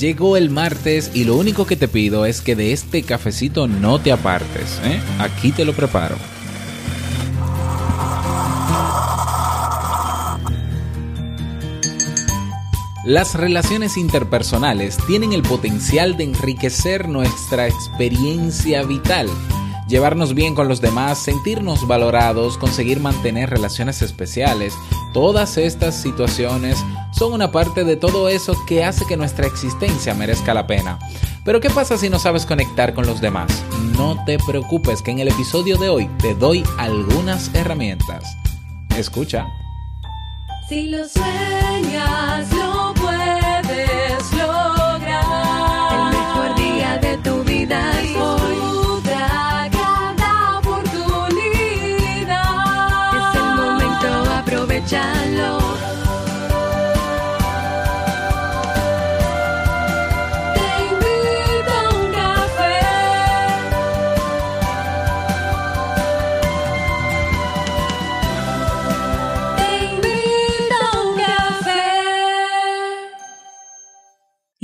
Llegó el martes y lo único que te pido es que de este cafecito no te apartes. ¿eh? Aquí te lo preparo. Las relaciones interpersonales tienen el potencial de enriquecer nuestra experiencia vital, llevarnos bien con los demás, sentirnos valorados, conseguir mantener relaciones especiales. Todas estas situaciones son una parte de todo eso que hace que nuestra existencia merezca la pena. Pero ¿qué pasa si no sabes conectar con los demás? No te preocupes que en el episodio de hoy te doy algunas herramientas. Escucha. Si lo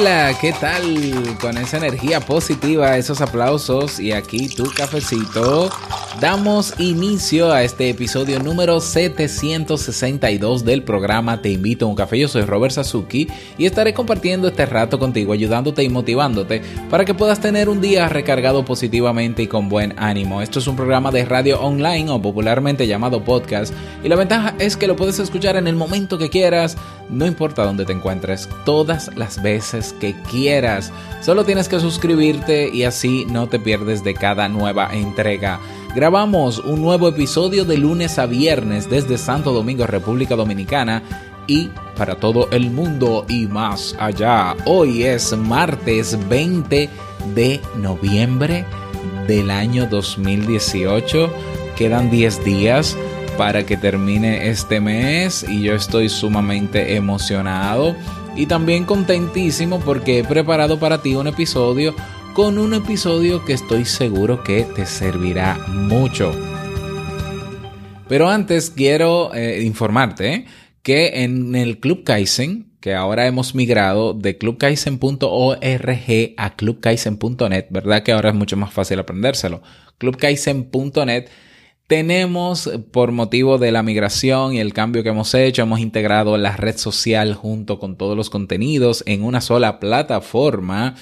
Hola, ¿qué tal? Con esa energía positiva, esos aplausos y aquí tu cafecito, damos inicio a este episodio número 762 del programa Te invito a un café. Yo soy Robert Sasuki y estaré compartiendo este rato contigo, ayudándote y motivándote para que puedas tener un día recargado positivamente y con buen ánimo. Esto es un programa de radio online o popularmente llamado podcast y la ventaja es que lo puedes escuchar en el momento que quieras, no importa dónde te encuentres, todas las veces que quieras. Solo tienes que suscribirte y así no te pierdes de cada nueva entrega. Grabamos un nuevo episodio de lunes a viernes desde Santo Domingo, República Dominicana y para todo el mundo y más allá. Hoy es martes 20 de noviembre del año 2018. Quedan 10 días para que termine este mes y yo estoy sumamente emocionado y también contentísimo porque he preparado para ti un episodio con un episodio que estoy seguro que te servirá mucho. Pero antes quiero eh, informarte que en el Club Kaizen, que ahora hemos migrado de clubkaizen.org a clubkaizen.net, ¿verdad? Que ahora es mucho más fácil aprendérselo. clubkaizen.net tenemos, por motivo de la migración y el cambio que hemos hecho, hemos integrado la red social junto con todos los contenidos en una sola plataforma.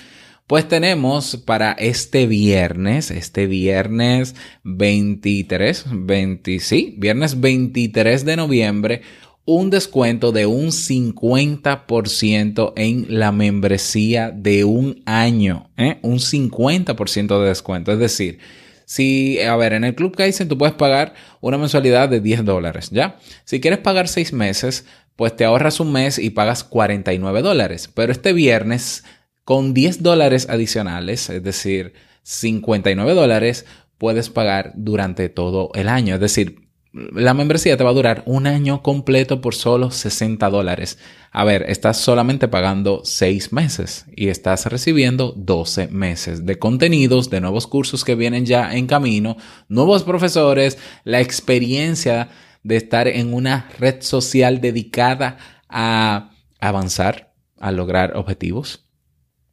Pues tenemos para este viernes, este viernes 23, 20, sí, viernes 23 de noviembre, un descuento de un 50% en la membresía de un año, ¿eh? un 50% de descuento. Es decir, si, a ver, en el Club Kaizen tú puedes pagar una mensualidad de 10 dólares, ¿ya? Si quieres pagar 6 meses, pues te ahorras un mes y pagas 49 dólares. Pero este viernes, con 10 dólares adicionales, es decir, 59 dólares, puedes pagar durante todo el año. Es decir, la membresía te va a durar un año completo por solo 60 dólares. A ver, estás solamente pagando 6 meses y estás recibiendo 12 meses de contenidos, de nuevos cursos que vienen ya en camino, nuevos profesores, la experiencia de estar en una red social dedicada a avanzar, a lograr objetivos.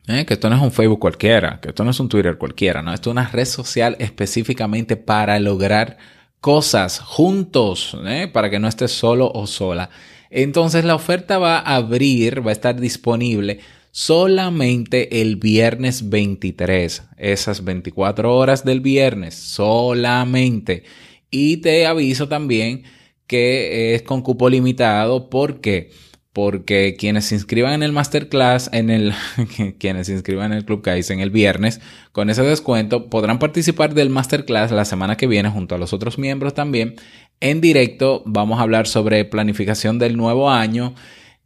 ¿Eh? Que esto no es un Facebook cualquiera, que esto no es un Twitter cualquiera, no, esto es una red social específicamente para lograr cosas juntos, ¿eh? para que no estés solo o sola. Entonces la oferta va a abrir, va a estar disponible solamente el viernes 23, esas 24 horas del viernes, solamente. Y te aviso también que es con cupo limitado porque porque quienes se inscriban en el masterclass, en el, quienes se inscriban en el Club Kaizen el viernes, con ese descuento podrán participar del masterclass la semana que viene junto a los otros miembros también. En directo vamos a hablar sobre planificación del nuevo año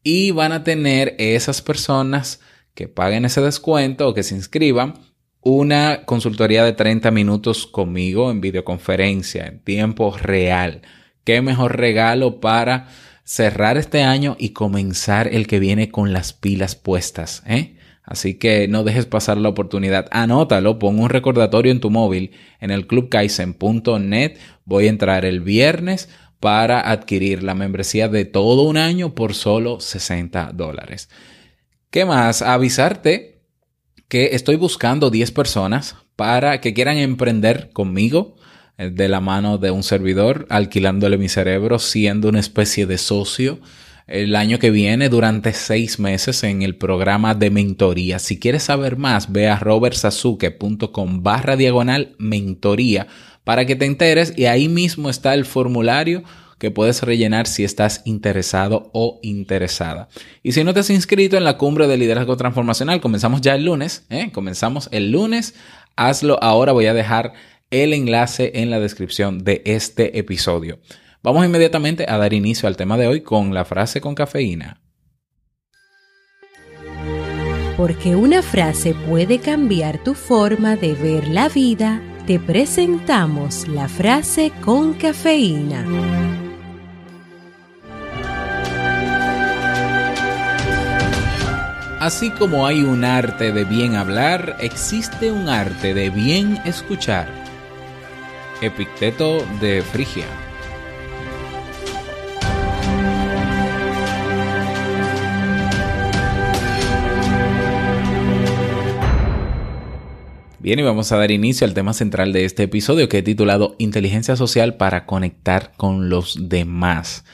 y van a tener esas personas que paguen ese descuento o que se inscriban una consultoría de 30 minutos conmigo en videoconferencia, en tiempo real. ¿Qué mejor regalo para cerrar este año y comenzar el que viene con las pilas puestas? ¿eh? Así que no dejes pasar la oportunidad. Anótalo, pon un recordatorio en tu móvil en el clubkaisen.net. Voy a entrar el viernes para adquirir la membresía de todo un año por solo 60 dólares. ¿Qué más? Avisarte que estoy buscando 10 personas para que quieran emprender conmigo de la mano de un servidor, alquilándole mi cerebro, siendo una especie de socio el año que viene durante seis meses en el programa de mentoría. Si quieres saber más, ve a robertsazuke.com barra diagonal mentoría para que te enteres y ahí mismo está el formulario que puedes rellenar si estás interesado o interesada. Y si no te has inscrito en la cumbre de liderazgo transformacional, comenzamos ya el lunes, ¿eh? comenzamos el lunes, hazlo ahora, voy a dejar el enlace en la descripción de este episodio. Vamos inmediatamente a dar inicio al tema de hoy con la frase con cafeína. Porque una frase puede cambiar tu forma de ver la vida, te presentamos la frase con cafeína. Así como hay un arte de bien hablar, existe un arte de bien escuchar. Epicteto de Frigia. Bien, y vamos a dar inicio al tema central de este episodio que he titulado Inteligencia Social para conectar con los demás.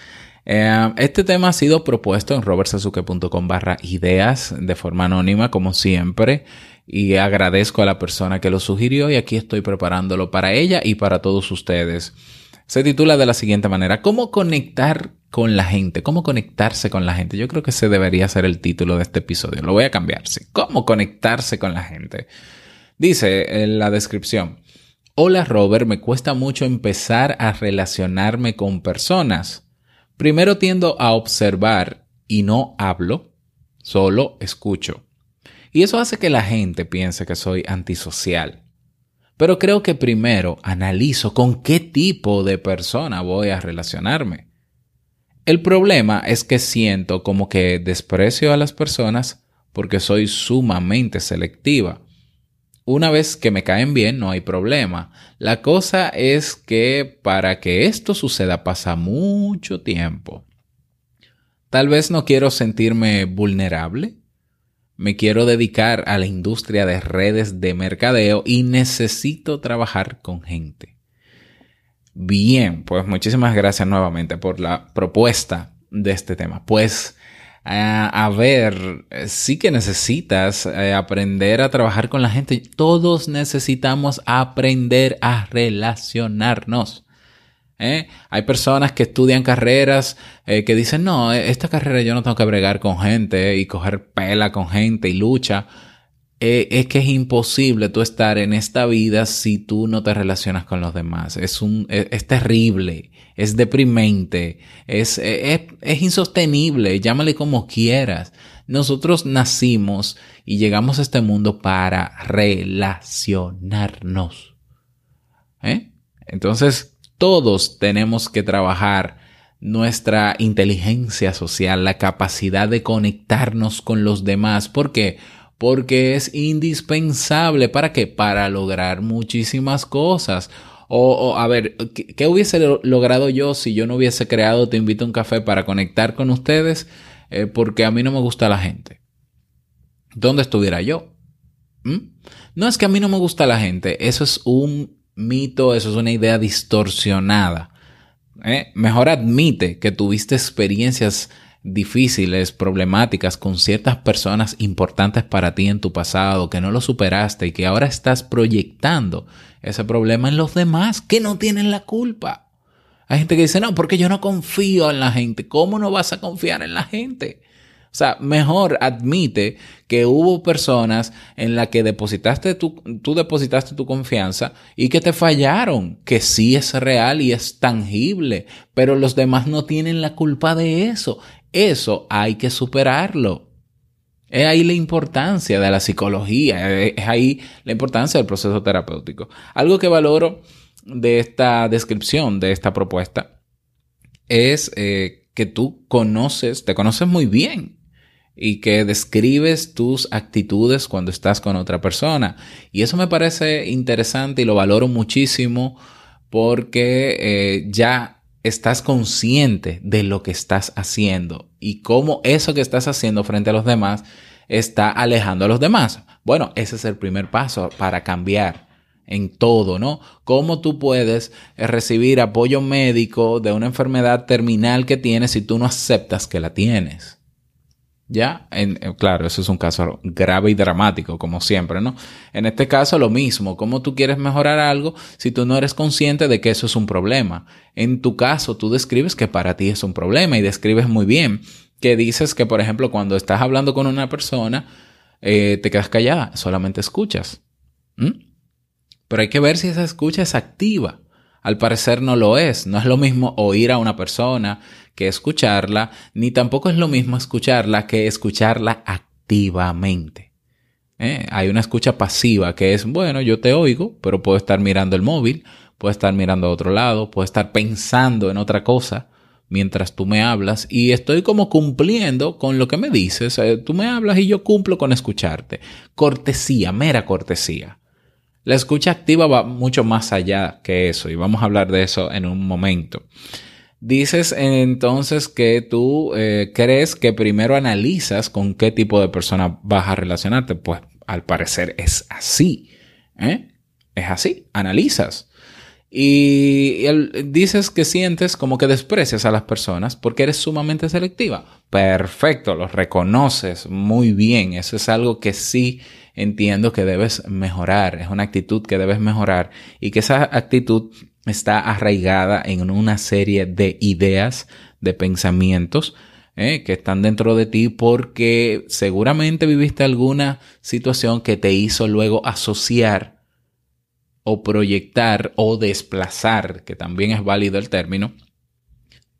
Eh, este tema ha sido propuesto en robertsazuke.com barra ideas de forma anónima, como siempre, y agradezco a la persona que lo sugirió y aquí estoy preparándolo para ella y para todos ustedes. Se titula de la siguiente manera, ¿cómo conectar con la gente? ¿Cómo conectarse con la gente? Yo creo que ese debería ser el título de este episodio. Lo voy a cambiar, sí. ¿Cómo conectarse con la gente? Dice en la descripción, hola Robert, me cuesta mucho empezar a relacionarme con personas. Primero tiendo a observar y no hablo, solo escucho. Y eso hace que la gente piense que soy antisocial. Pero creo que primero analizo con qué tipo de persona voy a relacionarme. El problema es que siento como que desprecio a las personas porque soy sumamente selectiva. Una vez que me caen bien, no hay problema. La cosa es que para que esto suceda pasa mucho tiempo. Tal vez no quiero sentirme vulnerable. Me quiero dedicar a la industria de redes de mercadeo y necesito trabajar con gente. Bien, pues muchísimas gracias nuevamente por la propuesta de este tema. Pues a ver, sí que necesitas eh, aprender a trabajar con la gente. Todos necesitamos aprender a relacionarnos. ¿Eh? Hay personas que estudian carreras eh, que dicen, no, esta carrera yo no tengo que bregar con gente y coger pela con gente y lucha. es que es imposible tú estar en esta vida si tú no te relacionas con los demás. Es, un, es terrible es deprimente, es, es, es, insostenible, llámale como quieras. Nosotros nacimos y llegamos a este mundo para relacionarnos. ¿Eh? Entonces, todos tenemos que trabajar nuestra inteligencia social, la capacidad de conectarnos con los demás. ¿Por qué? Porque es indispensable. ¿Para qué? Para lograr muchísimas cosas. O, a ver, ¿qué, hubiese logrado yo si yo no hubiese creado Te invito a un café para conectar con ustedes? Eh, porque a mí no me gusta la gente. ¿Dónde estuviera yo? ¿Mm? No es que a mí no me gusta la gente, eso es un mito, eso es una idea distorsionada. ¿eh? Mejor admite que tuviste experiencias difíciles, problemáticas con ciertas personas importantes para ti en tu pasado, que no lo superaste y que ahora estás proyectando ese problema en los demás que no tienen la culpa. Hay gente que dice, no, porque yo no confío en la gente. ¿Cómo no vas a confiar en la gente? O sea, mejor admite que hubo personas en las que depositaste tu, tú depositaste tu confianza y que te fallaron, que sí es real y es tangible, pero los demás no tienen la culpa de eso. Eso hay que superarlo. Es ahí la importancia de la psicología, es ahí la importancia del proceso terapéutico. Algo que valoro de esta descripción, de esta propuesta, es eh, que tú conoces, te conoces muy bien y que describes tus actitudes cuando estás con otra persona. Y eso me parece interesante y lo valoro muchísimo porque eh, ya estás consciente de lo que estás haciendo y cómo eso que estás haciendo frente a los demás está alejando a los demás. Bueno, ese es el primer paso para cambiar en todo, ¿no? ¿Cómo tú puedes eh, recibir apoyo médico de una enfermedad terminal que tienes si tú no aceptas que la tienes? ¿Ya? Eh, claro, eso es un caso grave y dramático, como siempre, ¿no? En este caso, lo mismo. ¿Cómo tú quieres mejorar algo si tú no eres consciente de que eso es un problema? En tu caso, tú describes que para ti es un problema y describes muy bien que dices que, por ejemplo, cuando estás hablando con una persona, eh, te quedas callada, solamente escuchas. Pero hay que ver si esa escucha es activa. Al parecer no lo es. No es lo mismo oír a una persona que escucharla, ni tampoco es lo mismo escucharla que escucharla activamente. ¿Eh? Hay una escucha pasiva que es, bueno, yo te oigo, pero puedo estar mirando el móvil, puedo estar mirando a otro lado, puedo estar pensando en otra cosa mientras tú me hablas y estoy como cumpliendo con lo que me dices. Eh, tú me hablas y yo cumplo con escucharte. Cortesía, mera cortesía. La escucha activa va mucho más allá que eso y vamos a hablar de eso en un momento. Dices entonces que tú eh, crees que primero analizas con qué tipo de persona vas a relacionarte. Pues al parecer es así. ¿eh? Es así. Analizas. Y, dices que sientes como que desprecias a las personas porque eres sumamente selectiva. Perfecto, lo reconoces muy bien. Eso es algo que sí entiendo que debes mejorar, es una actitud que debes mejorar y que esa actitud está arraigada en una serie de ideas, de pensamientos eh, que están dentro de ti porque seguramente viviste alguna situación que te hizo luego asociar o proyectar o desplazar, que también es válido el término,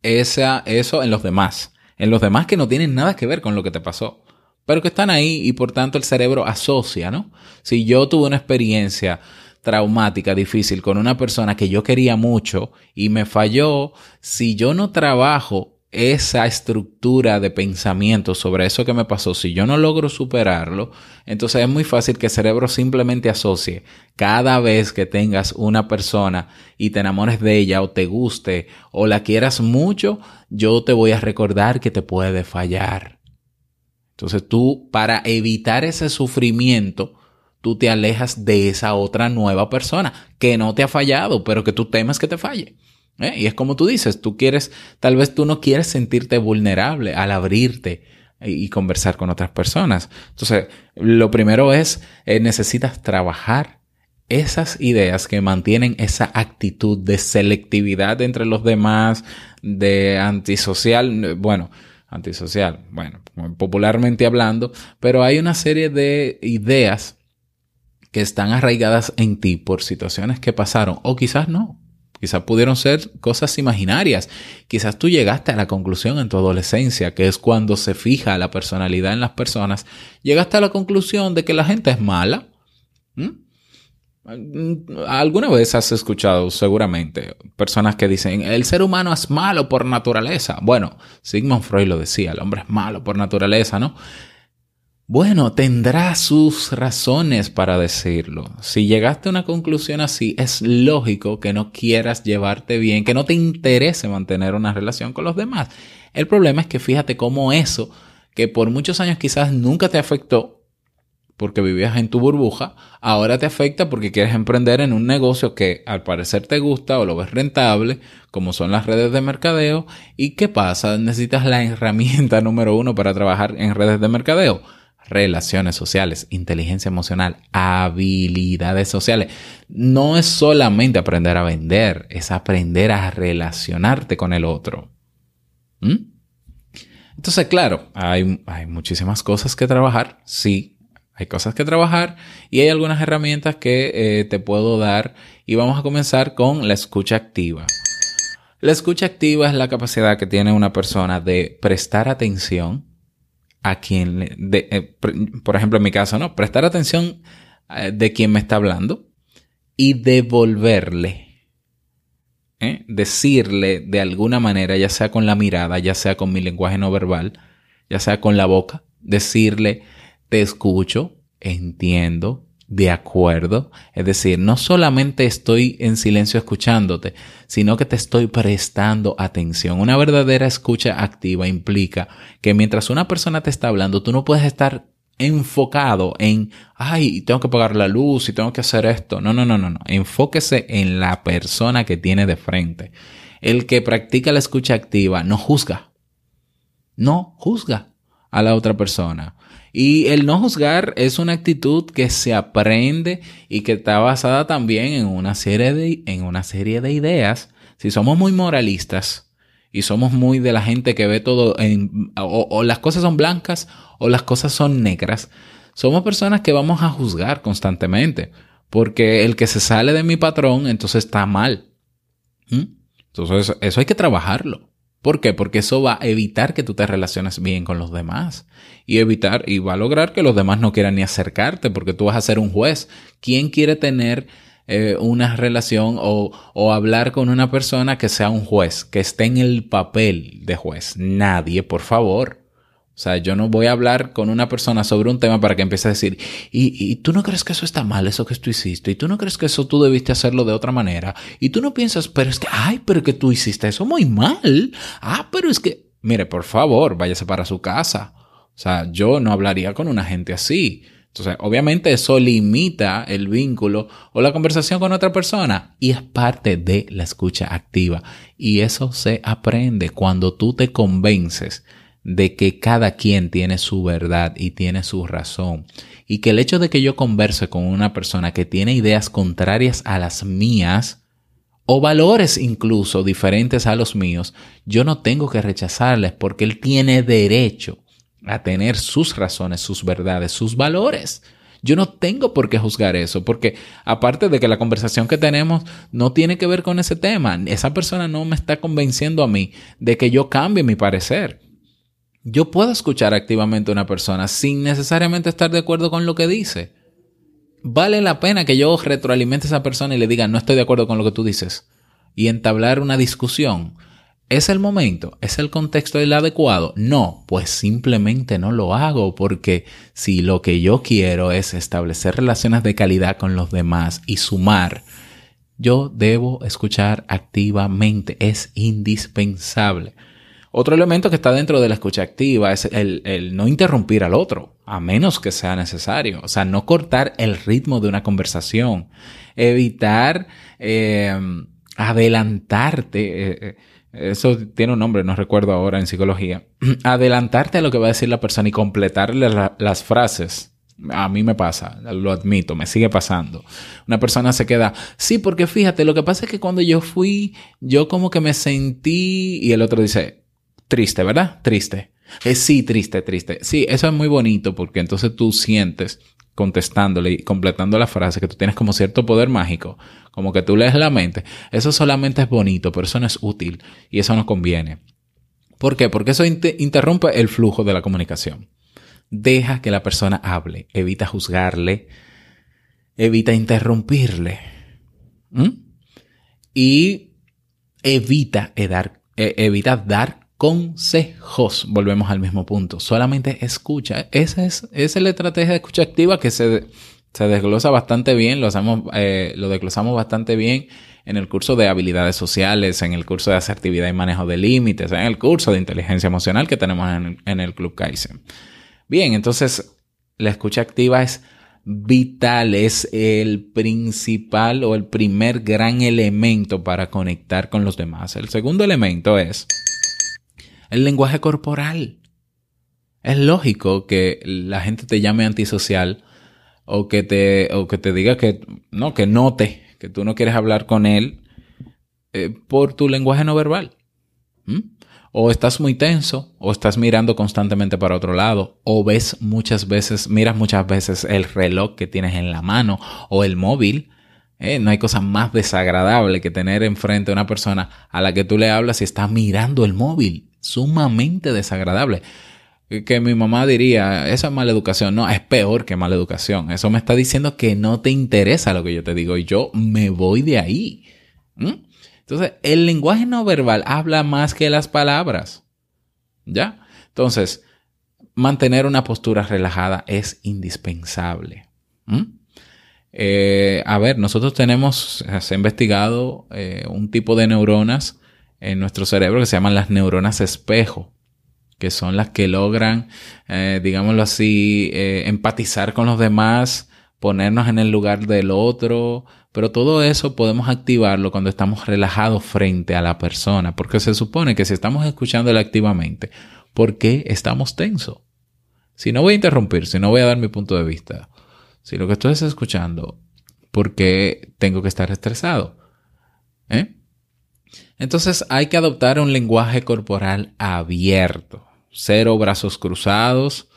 esa, eso en los demás, en los demás que no tienen nada que ver con lo que te pasó pero que están ahí y por tanto el cerebro asocia, ¿no? Si yo tuve una experiencia traumática, difícil con una persona que yo quería mucho y me falló, si yo no trabajo esa estructura de pensamiento sobre eso que me pasó, si yo no logro superarlo, entonces es muy fácil que el cerebro simplemente asocie cada vez que tengas una persona y te enamores de ella o te guste o la quieras mucho, yo te voy a recordar que te puede fallar. Entonces tú, para evitar ese sufrimiento, tú te alejas de esa otra nueva persona que no te ha fallado, pero que tú temes que te falle. ¿eh? Y es como tú dices, tú quieres, tal vez tú no quieres sentirte vulnerable al abrirte y conversar con otras personas. Entonces, lo primero es, eh, necesitas trabajar esas ideas que mantienen esa actitud de selectividad entre los demás, de antisocial, bueno, antisocial, bueno, popularmente hablando, pero hay una serie de ideas que están arraigadas en ti por situaciones que pasaron, o quizás no, quizás pudieron ser cosas imaginarias, quizás tú llegaste a la conclusión en tu adolescencia, que es cuando se fija la personalidad en las personas, llegaste a la conclusión de que la gente es mala. Alguna vez has escuchado seguramente personas que dicen, el ser humano es malo por naturaleza. Bueno, Sigmund Freud lo decía, el hombre es malo por naturaleza, ¿no? Bueno, tendrá sus razones para decirlo. Si llegaste a una conclusión así, es lógico que no quieras llevarte bien, que no te interese mantener una relación con los demás. El problema es que fíjate cómo eso, que por muchos años quizás nunca te afectó, porque vivías en tu burbuja, ahora te afecta porque quieres emprender en un negocio que al parecer te gusta o lo ves rentable, como son las redes de mercadeo. ¿Y qué pasa? Necesitas la herramienta número uno para trabajar en redes de mercadeo. Relaciones sociales, inteligencia emocional, habilidades sociales. No es solamente aprender a vender, es aprender a relacionarte con el otro. ¿Mm? Entonces, claro, hay, hay muchísimas cosas que trabajar, sí, hay cosas que trabajar y hay algunas herramientas que eh, te puedo dar y vamos a comenzar con la escucha activa. La escucha activa es la capacidad que tiene una persona de prestar atención a quien, le- de- eh, por ejemplo, en mi caso, ¿no? Prestar atención eh, de quien me está hablando y devolverle, ¿eh? decirle de alguna manera, ya sea con la mirada, ya sea con mi lenguaje no verbal, ya sea con la boca, decirle, te escucho, entiendo, de acuerdo. Es decir, no solamente estoy en silencio escuchándote, sino que te estoy prestando atención. Una verdadera escucha activa implica que mientras una persona te está hablando, tú no puedes estar enfocado en, ay, tengo que pagar la luz y tengo que hacer esto. No, no, no, no, no. Enfóquese en la persona que tiene de frente. El que practica la escucha activa no juzga. No juzga a la otra persona. Y el no juzgar es una actitud que se aprende y que está basada también en una serie de, en una serie de ideas. Si somos muy moralistas y somos muy de la gente que ve todo en, o, las cosas son blancas o las cosas son negras, somos personas que vamos a juzgar constantemente. Porque el que se sale de mi patrón, entonces está mal. ¿Mm? Entonces, eso hay que trabajarlo. ¿Por qué? Porque eso va a evitar que tú te relaciones bien con los demás. Y evitar, y va a lograr que los demás no quieran ni acercarte, porque tú vas a ser un juez. ¿Quién quiere tener eh, una relación o, o hablar con una persona que sea un juez, que esté en el papel de juez? Nadie, por favor. O sea, yo no voy a hablar con una persona sobre un tema para que empiece a decir, y, y tú no crees que eso está mal, eso que tú hiciste, y tú no crees que eso tú debiste hacerlo de otra manera, y tú no piensas, pero es que, ay, pero que tú hiciste eso muy mal, ah, pero es que, mire, por favor, váyase para su casa. O sea, yo no hablaría con una gente así. Entonces, obviamente eso limita el vínculo o la conversación con otra persona y es parte de la escucha activa. Y eso se aprende cuando tú te convences de que cada quien tiene su verdad y tiene su razón. Y que el hecho de que yo converse con una persona que tiene ideas contrarias a las mías, o valores incluso diferentes a los míos, yo no tengo que rechazarles porque él tiene derecho a tener sus razones, sus verdades, sus valores. Yo no tengo por qué juzgar eso, porque aparte de que la conversación que tenemos no tiene que ver con ese tema, esa persona no me está convenciendo a mí de que yo cambie mi parecer. Yo puedo escuchar activamente a una persona sin necesariamente estar de acuerdo con lo que dice. Vale la pena que yo retroalimente a esa persona y le diga no estoy de acuerdo con lo que tú dices y entablar una discusión. ¿Es el momento? ¿Es el contexto el adecuado? No, pues simplemente no lo hago porque si lo que yo quiero es establecer relaciones de calidad con los demás y sumar, yo debo escuchar activamente, es indispensable. Otro elemento que está dentro de la escucha activa es el, el, no interrumpir al otro, a menos que sea necesario. O sea, no cortar el ritmo de una conversación. Evitar eh, adelantarte. Eh, eso tiene un nombre, no recuerdo ahora en psicología. Adelantarte a lo que va a decir la persona y completarle la, las frases. A mí me pasa, lo admito, me sigue pasando. Una persona se queda, sí, porque fíjate, lo que pasa es que cuando yo fui, yo como que me sentí, y el otro dice, triste, ¿verdad? Triste. Sí, triste, triste. Sí, eso es muy bonito porque entonces tú sientes contestándole y completando la frase que tú tienes como cierto poder mágico, como que tú lees la mente. Eso solamente es bonito, pero eso no es útil y eso no conviene. ¿Por qué? Porque eso inter interrumpe el flujo de la comunicación. Deja que la persona hable, evita juzgarle, evita interrumpirle. ¿Mm? Y evita dar, eh, evita dar consejos. Volvemos al mismo punto. Solamente escucha. Esa es, esa es la estrategia de escucha activa que se, se desglosa bastante bien. Lo, hacemos, eh, lo desglosamos bastante bien en el curso de habilidades sociales, en el curso de asertividad y manejo de límites, en el curso de inteligencia emocional que tenemos en, en el Club Kaizen. Bien, entonces la escucha activa es vital, es el principal o el primer gran elemento para conectar con los demás. El segundo elemento es el lenguaje corporal. Es lógico que la gente te llame antisocial o que te, o que te diga que no, que note que tú no quieres hablar con él eh, por tu lenguaje no verbal. ¿Mm? O estás muy tenso, o estás mirando constantemente para otro lado, o ves muchas veces, miras muchas veces el reloj que tienes en la mano o el móvil. Eh, no hay cosa más desagradable que tener enfrente a una persona a la que tú le hablas y está mirando el móvil. Sumamente desagradable. que mi mamá diría, esa es mala educación. No, es peor que mala educación. Eso me está diciendo que no te interesa lo que yo te digo y yo me voy de ahí. ¿Mm? Entonces, el lenguaje no verbal habla más que las palabras. ¿Ya? Entonces, mantener una postura relajada es indispensable. ¿Mm? Eh, a ver, nosotros tenemos, se ha investigado eh, un tipo de neuronas en nuestro cerebro que se llaman las neuronas espejo, que son las que logran, eh, digámoslo así, empatizar con los demás, ponernos en el lugar del otro, pero todo eso podemos activarlo cuando estamos relajados frente a la persona, porque se supone que si estamos escuchándole activamente, ¿por qué estamos tensos? Si no voy a interrumpir, si no voy a dar mi punto de vista, si lo que estoy es escuchando, ¿por qué tengo que estar estresado? ¿Eh? Entonces hay que adoptar un lenguaje corporal abierto, cero brazos cruzados,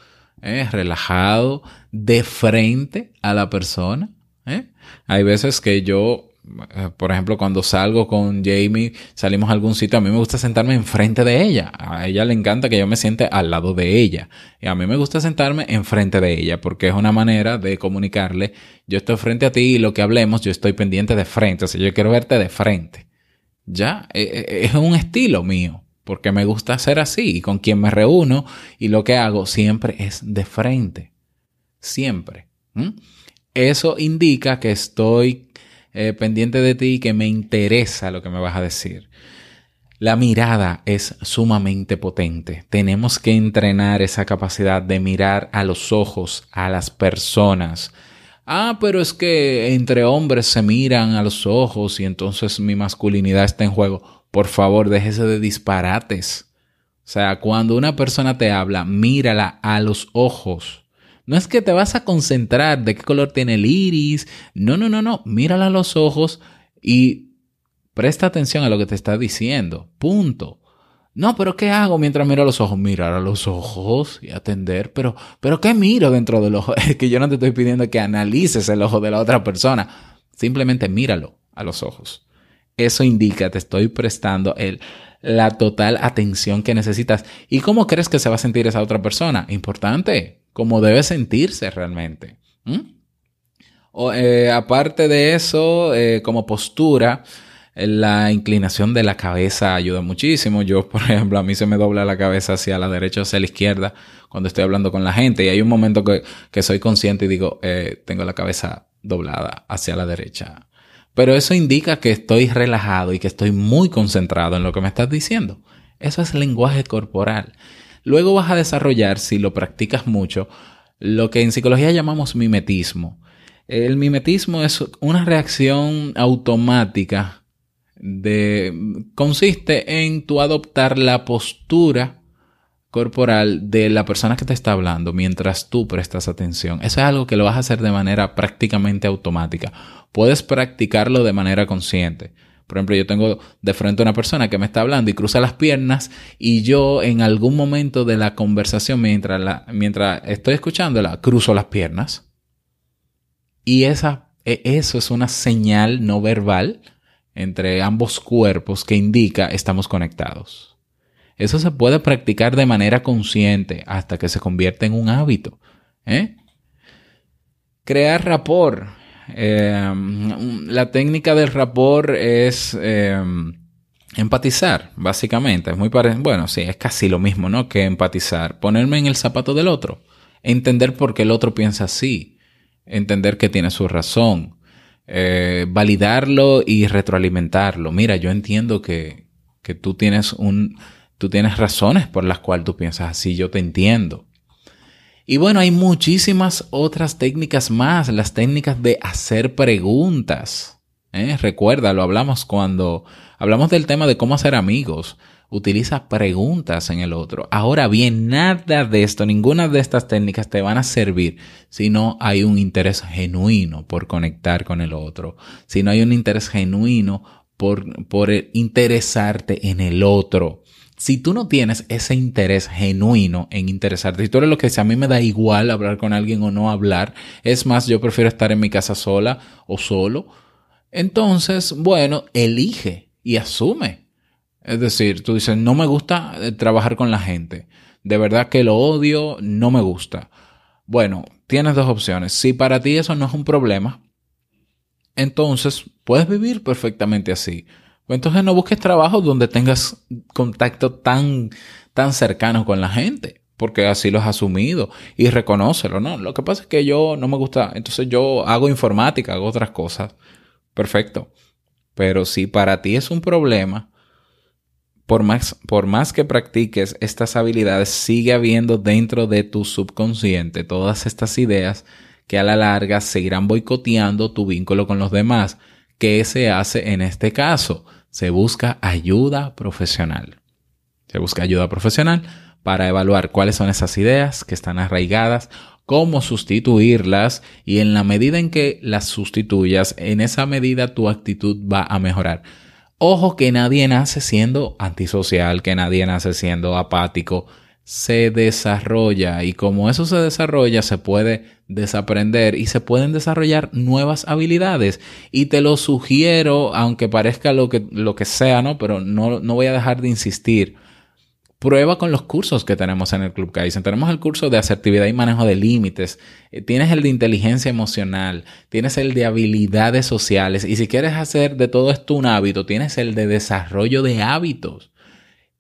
¿eh? relajado, de frente a la persona. ¿eh? Hay veces que yo eh, por ejemplo, cuando salgo con Jamie, salimos a algún sitio, a mí me gusta sentarme enfrente de ella. A ella le encanta que yo me siente al lado de ella. Y a mí me gusta sentarme enfrente de ella porque es una manera de comunicarle, yo estoy frente a ti y lo que hablemos, yo estoy pendiente de frente. O sea, yo quiero verte de frente. Ya, e, e, es un estilo mío porque me gusta hacer así y con quien me reúno y lo que hago siempre es de frente. Siempre. Eso indica que estoy eh, pendiente de ti que me interesa lo que me vas a decir. La mirada es sumamente potente. Tenemos que entrenar esa capacidad de mirar a los ojos a las personas. Ah, pero es que entre hombres se miran a los ojos y entonces mi masculinidad está en juego. Por favor, déjese de disparates. O sea, cuando una persona te habla, mírala a los ojos. No es que te vas a concentrar de qué color tiene el iris. No, no, no, no. Mírala a los ojos y presta atención a lo que te está diciendo. Punto. No, pero ¿qué hago mientras miro a los ojos? Mirar a los ojos y atender. Pero, pero ¿qué miro dentro del ojo? Es que yo no te estoy pidiendo que analices el ojo de la otra persona. Simplemente míralo a los ojos. Eso indica, te estoy prestando el, la total atención que necesitas. ¿Y cómo crees que se va a sentir esa otra persona? Importante como debe sentirse realmente. O, eh, aparte de eso, eh, como postura, la inclinación de la cabeza ayuda muchísimo. Yo, por ejemplo, a mí se me dobla la cabeza hacia la derecha o hacia la izquierda cuando estoy hablando con la gente. Y hay un momento que, que soy consciente y digo, tengo la cabeza doblada hacia la derecha. Pero eso indica que estoy relajado y que estoy muy concentrado en lo que me estás diciendo. Eso es lenguaje corporal. Luego vas a desarrollar, si lo practicas mucho, lo que en psicología llamamos mimetismo. El mimetismo es una reacción automática consiste en tu adoptar la postura corporal de la persona que te está hablando mientras tú prestas atención. Eso es algo que lo vas a hacer de manera prácticamente automática. Puedes practicarlo de manera consciente. Por ejemplo, yo tengo de frente a una persona que me está hablando y cruza las piernas y yo en algún momento de la conversación, mientras, la, mientras estoy escuchándola, cruzo las piernas. Y esa, e, eso es una señal no verbal entre ambos cuerpos que indica estamos conectados. Eso se puede practicar de manera consciente hasta que se convierte en un hábito. ¿eh? Crear rapport Em, la técnica del rapport es em, empatizar, básicamente. Es muy bueno, sí, es casi lo mismo, ¿no? Que empatizar. Ponerme en el zapato del otro. Entender por qué el otro piensa así. Entender que tiene su razón. Eh, validarlo y retroalimentarlo. Mira, yo entiendo que, que tú tienes un, tú tienes razones por las cuales tú piensas así, yo te entiendo. Y bueno, hay muchísimas otras técnicas más, las técnicas de hacer preguntas. ¿eh? Recuerda, lo hablamos cuando hablamos del tema de cómo hacer amigos. Utiliza preguntas en el otro. Ahora bien, nada de esto, ninguna de estas técnicas te van a servir si no hay un interés genuino por conectar con el otro, si no hay un interés genuino por, por interesarte en el otro si tú no tienes ese interés genuino en interesarte, si tú eres lo que dice, a mí me da igual hablar con alguien o no hablar, es más, yo prefiero estar en mi casa sola o solo, entonces, bueno, elige y asume. Es decir, tú dices, no me gusta eh, trabajar con la gente. de verdad que lo odio, no me gusta. Bueno, tienes dos opciones. Si para ti eso no es un problema, entonces puedes vivir perfectamente así. Entonces no busques trabajo donde tengas contacto tan, tan cercano con la gente, porque así lo has asumido y reconócelo, ¿no? Lo que pasa es que yo no me gusta, entonces yo hago informática, hago otras cosas. Perfecto. Pero si para ti es un problema, por más, por más que practiques estas habilidades, sigue habiendo dentro de tu subconsciente todas estas ideas que a la larga seguirán boicoteando tu vínculo con los demás. ¿Qué se hace en este caso? Se busca ayuda profesional. Se busca ayuda profesional para evaluar cuáles son esas ideas que están arraigadas, cómo sustituirlas y en la medida en que las sustituyas, en esa medida tu actitud va a mejorar. Ojo que nadie nace siendo antisocial, que nadie nace siendo apático, se desarrolla y como eso se desarrolla se puede desaprender y se pueden desarrollar nuevas habilidades y te lo sugiero aunque parezca lo que, lo que sea, ¿no? Pero no, no voy a dejar de insistir. Prueba con los cursos que tenemos en el Club Kaizen. Tenemos el curso de asertividad y manejo de límites. eh, Tienes el de inteligencia emocional. Tienes el de habilidades sociales. Y si quieres hacer de todo esto un hábito, tienes el de desarrollo de hábitos.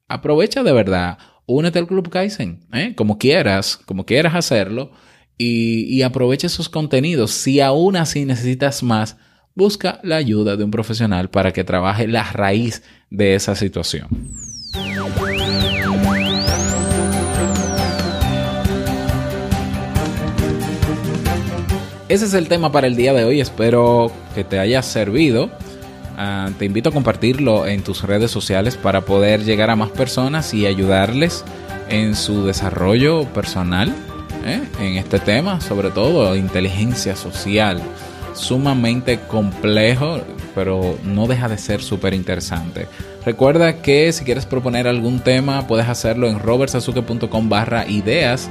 Aprovecha de verdad únete al Club Kaizen, ¿eh? como quieras, como quieras hacerlo, y, y aprovecha esos contenidos. Si aún así necesitas más, busca la ayuda de un profesional para que trabaje la raíz de esa situación. Ese es el tema para el día de hoy. Espero que te haya servido. Ah, te invito a compartirlo en tus redes sociales para poder llegar a más personas y ayudarles en su desarrollo personal ¿eh? en este tema, sobre todo inteligencia social. Sumamente complejo, pero no deja de ser súper interesante. Recuerda que si quieres proponer algún tema, puedes hacerlo en robertsazuke.com barra ideas.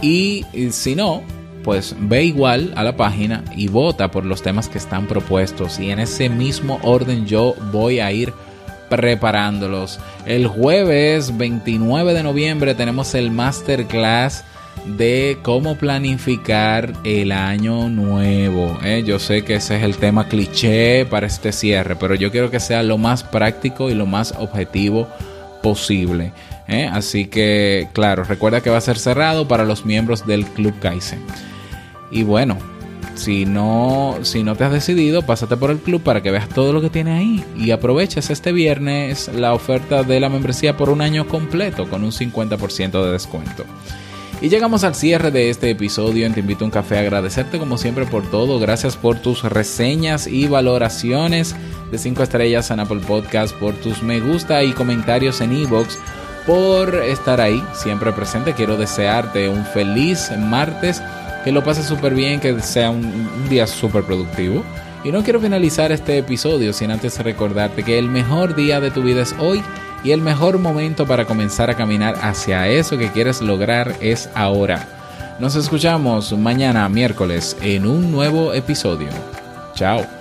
Y, y si no, pues ve igual a la página y vota por los temas que están propuestos y en ese mismo orden yo voy a ir preparándolos. El jueves 29 de noviembre tenemos el masterclass de cómo planificar el año nuevo. ¿eh? Yo sé que ese es el tema cliché para este cierre, pero yo quiero que sea lo más práctico y lo más objetivo posible. ¿eh? Así que, claro, recuerda que va a ser cerrado para los miembros del Club Kaizen. Y bueno, si no, si no te has decidido, pásate por el club para que veas todo lo que tiene ahí y aproveches este viernes la oferta de la membresía por un año completo con un 50% de descuento. Y llegamos al cierre de este episodio en Te invito a un café. Agradecerte como siempre por todo. Gracias por tus reseñas y valoraciones de 5 estrellas en Apple Podcast, por tus me gusta y comentarios en iVoox, por estar ahí siempre presente. Quiero desearte un feliz martes, que lo pases súper bien, que sea un, un día súper productivo. Y no quiero finalizar este episodio sin antes recordarte que el mejor día de tu vida es hoy y el mejor momento para comenzar a caminar hacia eso que quieres lograr es ahora. Nos escuchamos mañana miércoles en un nuevo episodio. Chao.